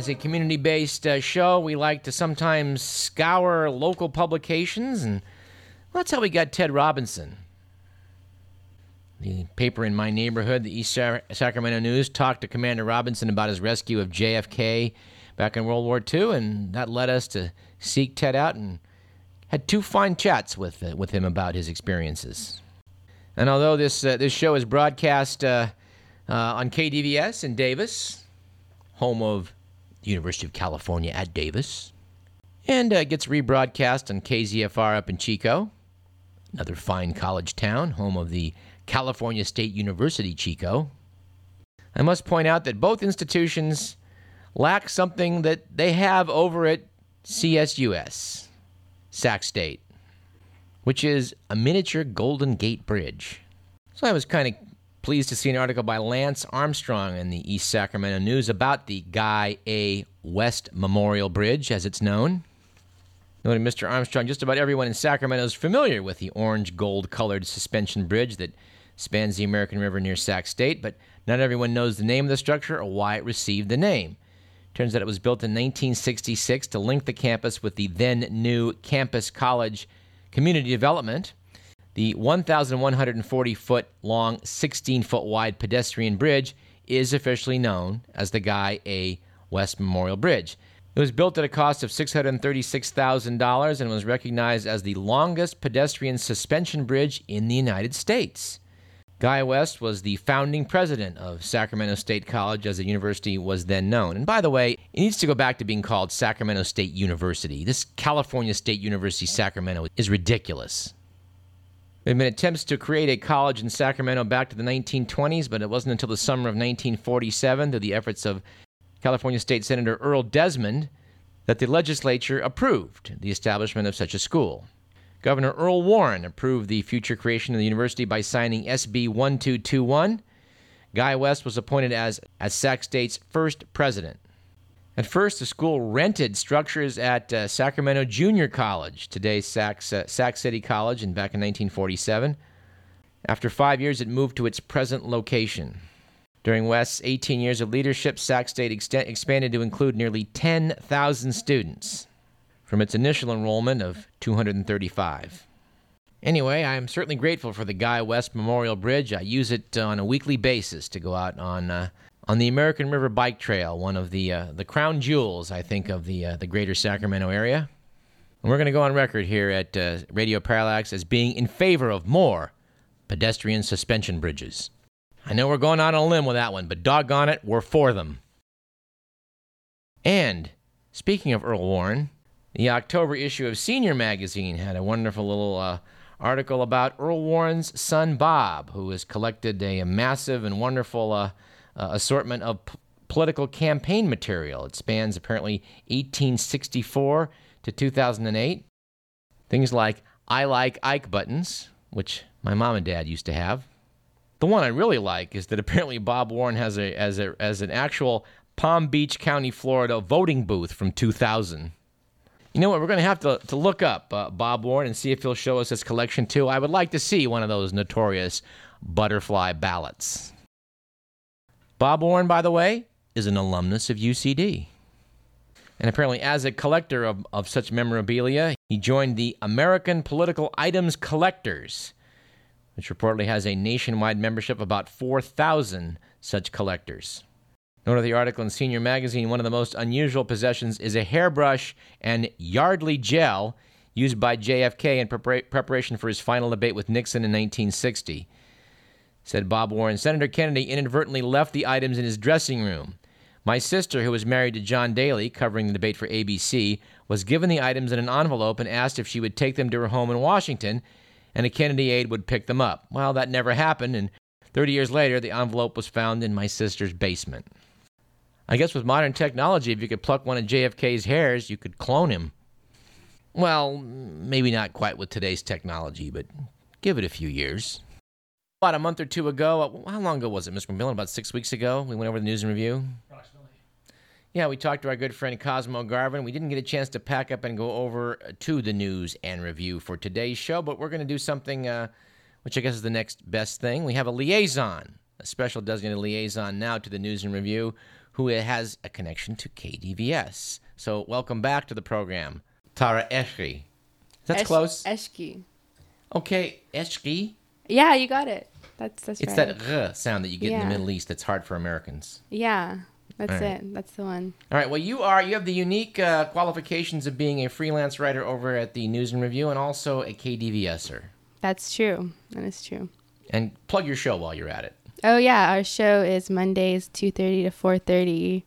As a community based uh, show, we like to sometimes scour local publications, and that's how we got Ted Robinson. The paper in my neighborhood, the East Sacramento News, talked to Commander Robinson about his rescue of JFK back in World War II, and that led us to seek Ted out and had two fine chats with, uh, with him about his experiences. And although this, uh, this show is broadcast uh, uh on KDVS in Davis, home of University of California at Davis, and uh, gets rebroadcast on KZFR up in Chico, another fine college town, home of the California State University Chico. I must point out that both institutions lack something that they have over at CSUS, Sac State, which is a miniature Golden Gate Bridge. So I was kind of pleased to see an article by Lance Armstrong in the East Sacramento News about the Guy A. West Memorial Bridge, as it's known. Noting Mr. Armstrong, just about everyone in Sacramento is familiar with the orange gold colored suspension bridge that spans the American River near Sac State, but not everyone knows the name of the structure or why it received the name. Turns out it was built in 1966 to link the campus with the then new Campus College Community Development. The 1,140 foot long, 16 foot wide pedestrian bridge is officially known as the Guy A. West Memorial Bridge. It was built at a cost of $636,000 and was recognized as the longest pedestrian suspension bridge in the United States. Guy West was the founding president of Sacramento State College as the university was then known. And by the way, it needs to go back to being called Sacramento State University. This California State University Sacramento is ridiculous. There have been attempts to create a college in Sacramento back to the 1920s, but it wasn't until the summer of 1947, through the efforts of California State Senator Earl Desmond, that the legislature approved the establishment of such a school. Governor Earl Warren approved the future creation of the university by signing SB 1221. Guy West was appointed as, as Sac State's first president. At first, the school rented structures at uh, Sacramento Junior College, today's Sac, uh, Sac City College, and back in 1947. After five years, it moved to its present location. During West's 18 years of leadership, Sac State ex- expanded to include nearly 10,000 students from its initial enrollment of 235. Anyway, I am certainly grateful for the Guy West Memorial Bridge. I use it on a weekly basis to go out on uh, on the American River Bike Trail, one of the uh, the crown jewels, I think, of the uh, the greater Sacramento area. And we're going to go on record here at uh, Radio Parallax as being in favor of more pedestrian suspension bridges. I know we're going out on a limb with that one, but doggone it, we're for them. And speaking of Earl Warren, the October issue of Senior Magazine had a wonderful little uh, article about Earl Warren's son Bob, who has collected a, a massive and wonderful uh, assortment of p- political campaign material. It spans apparently 1864 to 2008. Things like I like Ike buttons, which my mom and dad used to have. The one I really like is that apparently Bob Warren has a as a as an actual Palm Beach County, Florida voting booth from 2000. You know what? We're going to have to, to look up uh, Bob Warren and see if he'll show us his collection too. I would like to see one of those notorious butterfly ballots. Bob Warren, by the way, is an alumnus of UCD. And apparently, as a collector of, of such memorabilia, he joined the American Political Items Collectors, which reportedly has a nationwide membership of about 4,000 such collectors. Note of the article in Senior Magazine one of the most unusual possessions is a hairbrush and Yardley gel used by JFK in prepara- preparation for his final debate with Nixon in 1960. Said Bob Warren, Senator Kennedy inadvertently left the items in his dressing room. My sister, who was married to John Daly, covering the debate for ABC, was given the items in an envelope and asked if she would take them to her home in Washington and a Kennedy aide would pick them up. Well, that never happened, and 30 years later, the envelope was found in my sister's basement. I guess with modern technology, if you could pluck one of JFK's hairs, you could clone him. Well, maybe not quite with today's technology, but give it a few years. About a month or two ago, how long ago was it, Mr. McMillan? About six weeks ago, we went over the news and review. Approximately. Yeah, we talked to our good friend Cosmo Garvin. We didn't get a chance to pack up and go over to the news and review for today's show, but we're going to do something uh, which I guess is the next best thing. We have a liaison, a special designated liaison now to the news and review, who has a connection to KDVS. So, welcome back to the program, Tara Eschri. That's Esh- close. Eshki. okay, Eschri. Yeah, you got it. That's that's It's right. that r sound that you get in the Middle East that's hard for Americans. Yeah, that's right. it. That's the one. All right. Well, you are you have the unique uh, qualifications of being a freelance writer over at the News and Review, and also a KDVSer. That's true. That is true. And plug your show while you're at it. Oh yeah, our show is Mondays two thirty to four thirty.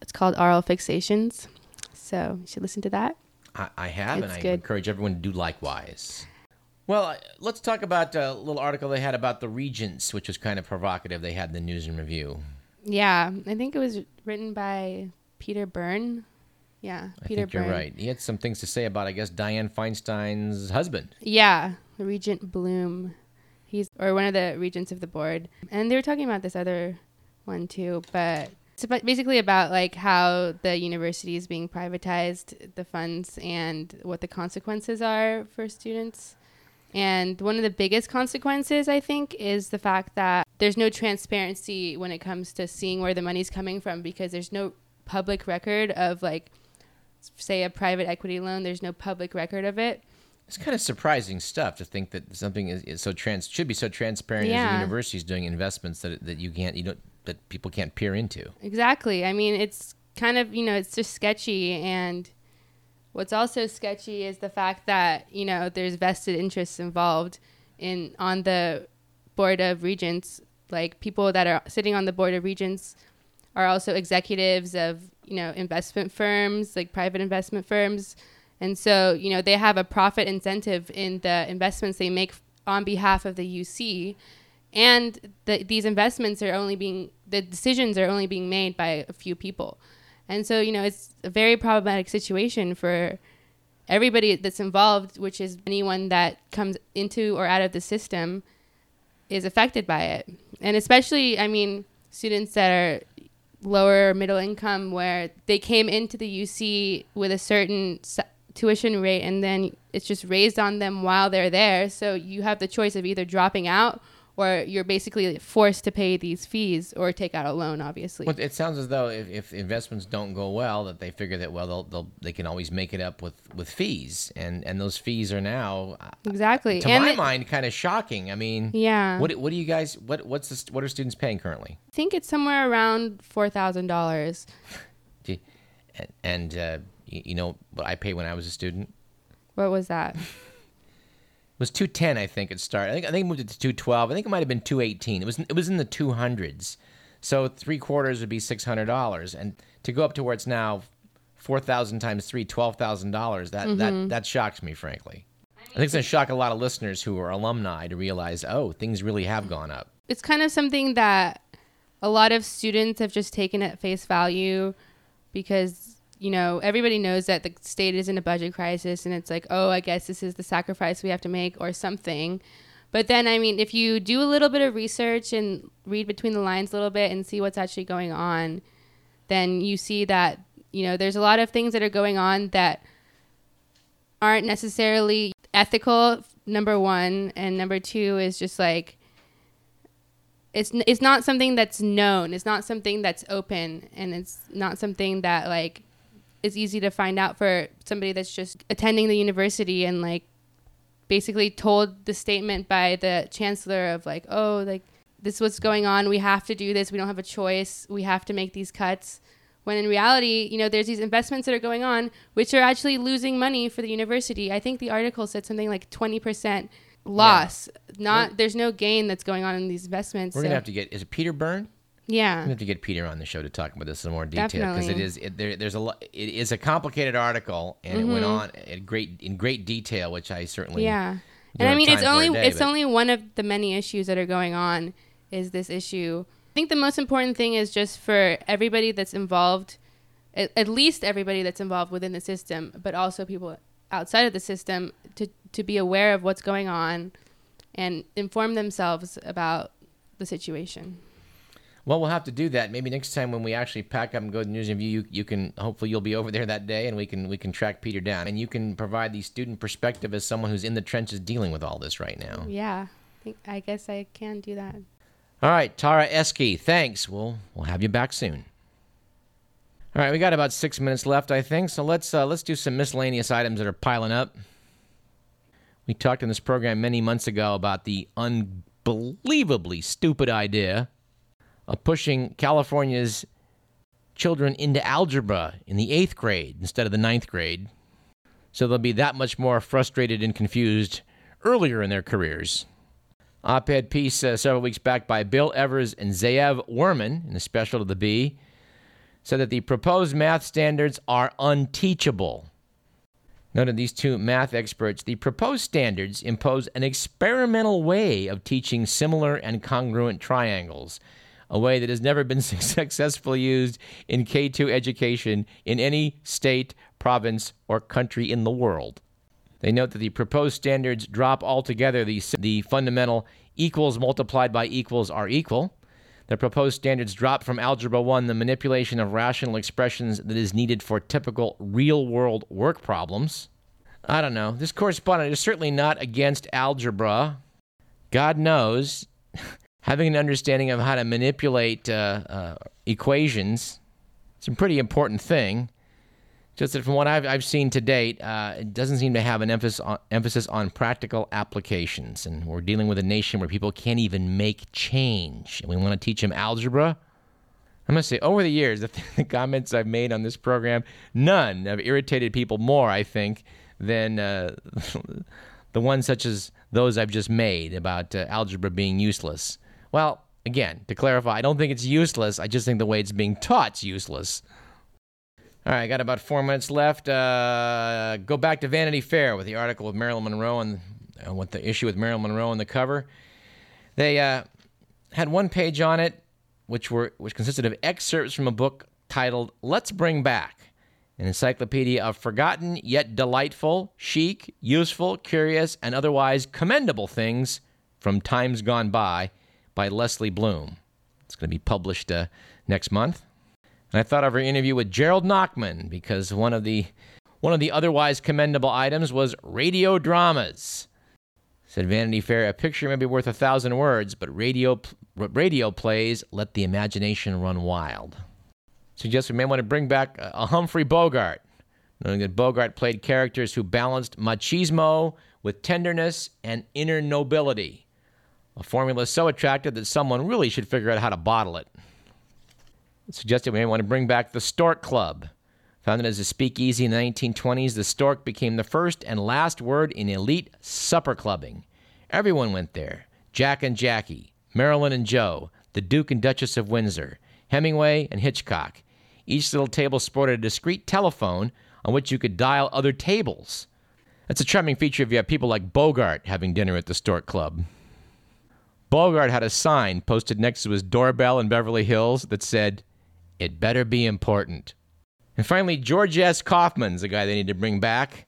It's called Oral Fixations, so you should listen to that. I, I have, and It's I good. encourage everyone to do likewise. Well, uh, let's talk about a little article they had about the Regents, which was kind of provocative. They had in the News and Review. Yeah, I think it was written by Peter Byrne. Yeah, I Peter think you're Byrne. right. He had some things to say about, I guess, Dianne Feinstein's husband. Yeah, Regent Blum. He's or one of the regents of the board, and they were talking about this other one too. But it's basically about like how the university is being privatized, the funds, and what the consequences are for students. And one of the biggest consequences, I think, is the fact that there's no transparency when it comes to seeing where the money's coming from because there's no public record of like, say, a private equity loan. There's no public record of it. It's kind of surprising stuff to think that something is, is so trans should be so transparent as the Yeah. university is doing investments that that you can't you don't that people can't peer into. Exactly. I mean, it's kind of, you know, it's just sketchy. And what's also sketchy is the fact that, you know, there's vested interests involved in on the board of regents. Like people that are sitting on the board of regents are also executives of, you know, investment firms, like private investment firms. And so, you know, they have a profit incentive in the investments they make on behalf of the UC and the, these investments are only being the decisions are only being made by a few people and so you know it's a very problematic situation for everybody that's involved which is anyone that comes into or out of the system is affected by it. And especially i mean students that are lower middle income where they came into the uc with a certain tuition rate and then it's just raised on them while they're there. So you have the choice of either dropping out or you're basically forced to pay these fees or take out a loan obviously. Well, it sounds as though if, if investments don't go well, that they figure that well they'll, they'll they can always make it up with, with fees, and and those fees are now, uh, exactly. to and my it- mind, kind of shocking. I mean, yeah. what what do you guys what what's the, st- what are students paying currently? i think it's somewhere around $4000 and and uh, you, you know what I pay when I was a student? What was that was two ten, I think it started. I think I think it moved it to two twelve. I think it might have been two eighteen. It was it was in the two hundreds. So three quarters would be six hundred dollars, and to go up to where it's now four thousand times three, twelve thousand dollars. That that mm-hmm. that shocks me, frankly. I think it's gonna shock a lot of listeners who are alumni to realize, oh, things really have gone up. it's kind of something that a lot of students have just taken at face value because you know everybody knows that the state is in a budget crisis and it's like oh i guess this is the sacrifice we have to make or something. But then i mean if you do a little bit of research and read between the lines a little bit and see what's actually going on then you see that you know there's a lot of things that are going on that aren't necessarily ethical number one. And number two is just like it's it's not something that's known. It's not something that's open, and it's not something that like is easy to find out for somebody that's just attending the university and like basically told the statement by the chancellor of like, oh, like this is what's going on. We have to do this. We don't have a choice. We have to make these cuts. When in reality, you know, there's these investments that are going on, which are actually losing money for the university. I think the article said something like 20% loss. Not there's no gain that's going on in these investments. We're so- gonna have to get is it Peter Byrne? Yeah. gonna have to get Peter on the show to talk about this in more detail because it is it, there, there's a lo- it is a complicated article and it went on in great in great detail, which I certainly Mm-hmm. Yeah. And I mean it's only day, it's but- only one of the many issues that are going on is this issue. I think the most important thing is just for everybody that's involved at, at least everybody that's involved within the system, but also people outside of the system to to be aware of what's going on and inform themselves about the situation. Well, we'll have to do that. Maybe next time when we actually pack up and go to the news review, you, you can hopefully you'll be over there that day, and we can we can track Peter down, and you can provide the student perspective as someone who's in the trenches dealing with all this right now. Yeah. I, think, I guess I can do that. All right, Tara Esky, thanks. We'll we'll have you back soon. All right, we got about six minutes left, I think. So let's uh, let's do some miscellaneous items that are piling up. We talked in this program many months ago about the unbelievably stupid idea of pushing California's children into algebra in the eighth grade instead of the ninth grade. So they'll be that much more frustrated and confused earlier in their careers. Op ed piece uh, several weeks back by Bill Evers and Ze'ev Wurman in the special to the Bee said that the proposed math standards are unteachable. Noted these two math experts, the proposed standards impose an experimental way of teaching similar and congruent triangles, a way that has never been successfully used in K2 education in any state, province, or country in the world. They note that the proposed standards drop altogether the, the fundamental equals multiplied by equals are equal the proposed standards drop from Algebra 1 the manipulation of rational expressions that is needed for typical real world work problems. I don't know. This correspondent is certainly not against algebra. God knows, having an understanding of how to manipulate uh, uh, equations is a pretty important thing. Just that from what I've, I've seen to date, uh, it doesn't seem to have an emphasis on, emphasis on practical applications. And we're dealing with a nation where people can't even make change. And we want to teach them algebra. I must say, over the years, the, the comments I've made on this program, none have irritated people more, I think, than uh, the ones such as those I've just made about uh, algebra being useless. Well, again, to clarify, I don't think it's useless. I just think the way it's being taught's useless. All right, I got about four minutes left. Uh, go back to Vanity Fair with the article with Marilyn Monroe and uh, the issue with Marilyn Monroe on the cover. They uh, had one page on it, which were which consisted of excerpts from a book titled "Let's Bring Back." An encyclopedia of forgotten yet delightful, chic, useful, curious, and otherwise commendable things from times gone by by Lesley Blume. It's going to be published uh, next month. And I thought of her interview with Gerald Nachman because one of the one of the otherwise commendable items was radio dramas. Said Vanity Fair, a picture may be worth a thousand words, but radio radio plays let the imagination run wild. Suggests we may want to bring back a Humphrey Bogart, knowing that Bogart played characters who balanced machismo with tenderness and inner nobility. A formula so attractive that someone really should figure out how to bottle it suggested we may want to bring back the Stork Club. Founded as a speakeasy in the 1920s, the Stork became the first and last word in elite supper clubbing. Everyone went there Jack and Jackie, Marilyn and Joe, the Duke and Duchess of Windsor, Hemingway and Hitchcock. Each little table sported a discreet telephone on which you could dial other tables. That's a charming feature if you have people like Bogart having dinner at the Stork Club. Bogart had a sign posted next to his doorbell in Beverly Hills that said, it better be important. And finally, George S. Kaufman's a guy they need to bring back.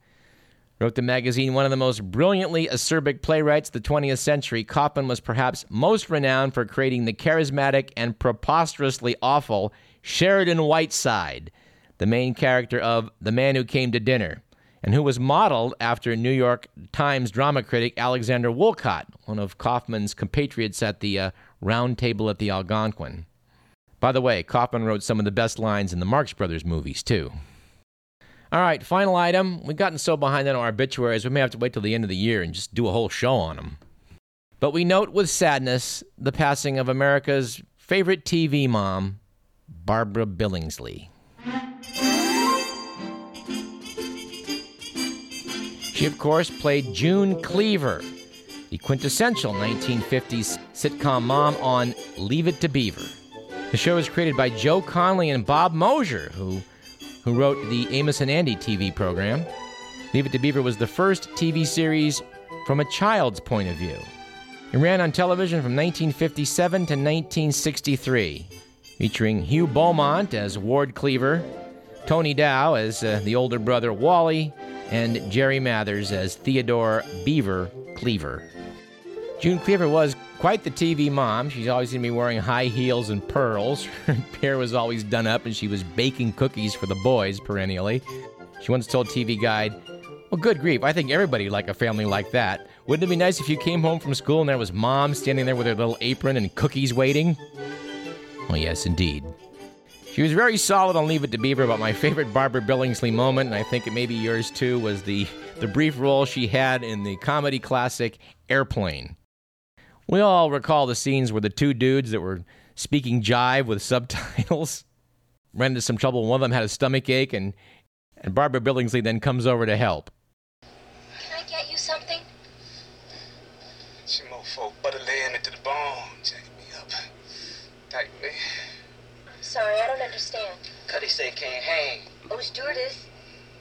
Wrote the magazine one of the most brilliantly acerbic playwrights of the 20th century. Kaufman was perhaps most renowned for creating the charismatic and preposterously awful Sheridan Whiteside, the main character of The Man Who Came to Dinner, and who was modeled after New York Times drama critic Alexander Woollcott, one of Kaufman's compatriots at the uh, Round Table at the Algonquin. By the way, Kaufman wrote some of the best lines in the Marx Brothers movies, too. All right, final item. We've gotten so behind on our obituaries, we may have to wait till the end of the year and just do a whole show on them. But we note with sadness the passing of America's favorite TV mom, Barbara Billingsley. She, of course, played June Cleaver, the quintessential 1950s sitcom mom on Leave It to Beaver. The show was created by Joe Connelly and Bob Mosher, who, who wrote the Amos and Andy TV program. Leave It to Beaver was the first TV series from a child's point of view. It ran on television from 1957 to 1963, featuring Hugh Beaumont as Ward Cleaver, Tony Dow as uh, the older brother Wally, and Jerry Mathers as Theodore Beaver Cleaver. June Cleaver was quite the TV mom. She's always going to be wearing high heels and pearls. Her hair was always done up, and she was baking cookies for the boys perennially. She once told TV Guide, Well, good grief, I think everybody like a family like that. Wouldn't it be nice if you came home from school and there was mom standing there with her little apron and cookies waiting? Well, yes, indeed. She was very solid on Leave It to Beaver, but my favorite Barbara Billingsley moment, and I think it may be yours too, was the, the brief role she had in the comedy classic Airplane. We all recall the scenes where the two dudes that were speaking jive with subtitles ran into some trouble. One of them had a stomach ache, and, and Barbara Billingsley then comes over to help. Can I get you something? She mofo butter laying into the bone, jack me up. Tight me. Sorry, I don't understand. Cuddy say can't hang. Stewardess,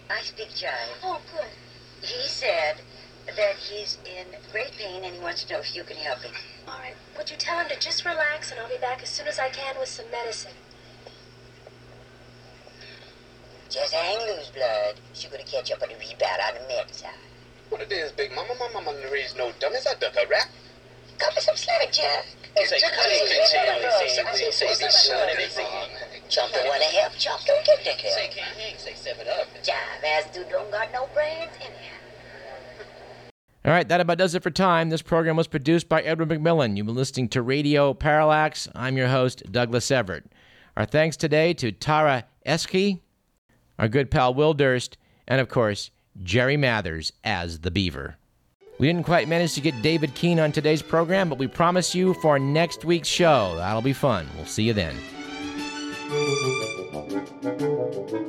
I speak jive. Oh, good. He said that he's in great pain and he wants to know if you can help him. All right. Would you tell him to just relax and I'll be back as soon as I can with some medicine? Just hang loose, blood. She's gonna catch up on the rebound on the med side. What it is, Big Mama? My mama didn't no dummies. I duck a rap. Cut me some slack, Jack. Say Cuddy can say say say say say Chump don't wanna help, Chump don't get the Say can't hang. Say seven up. Jive ass dude don't got no brains anyhow. All right, that about does it for time. This program was produced by Edward McMillan. You've been listening to Radio Parallax. I'm your host, Douglas Everett. Our thanks today to Tara Eski, our good pal Will Durst, and of course, Jerry Mathers as the Beaver. We didn't quite manage to get David Keene on today's program, but we promise you for next week's show. That'll be fun. We'll see you then. Música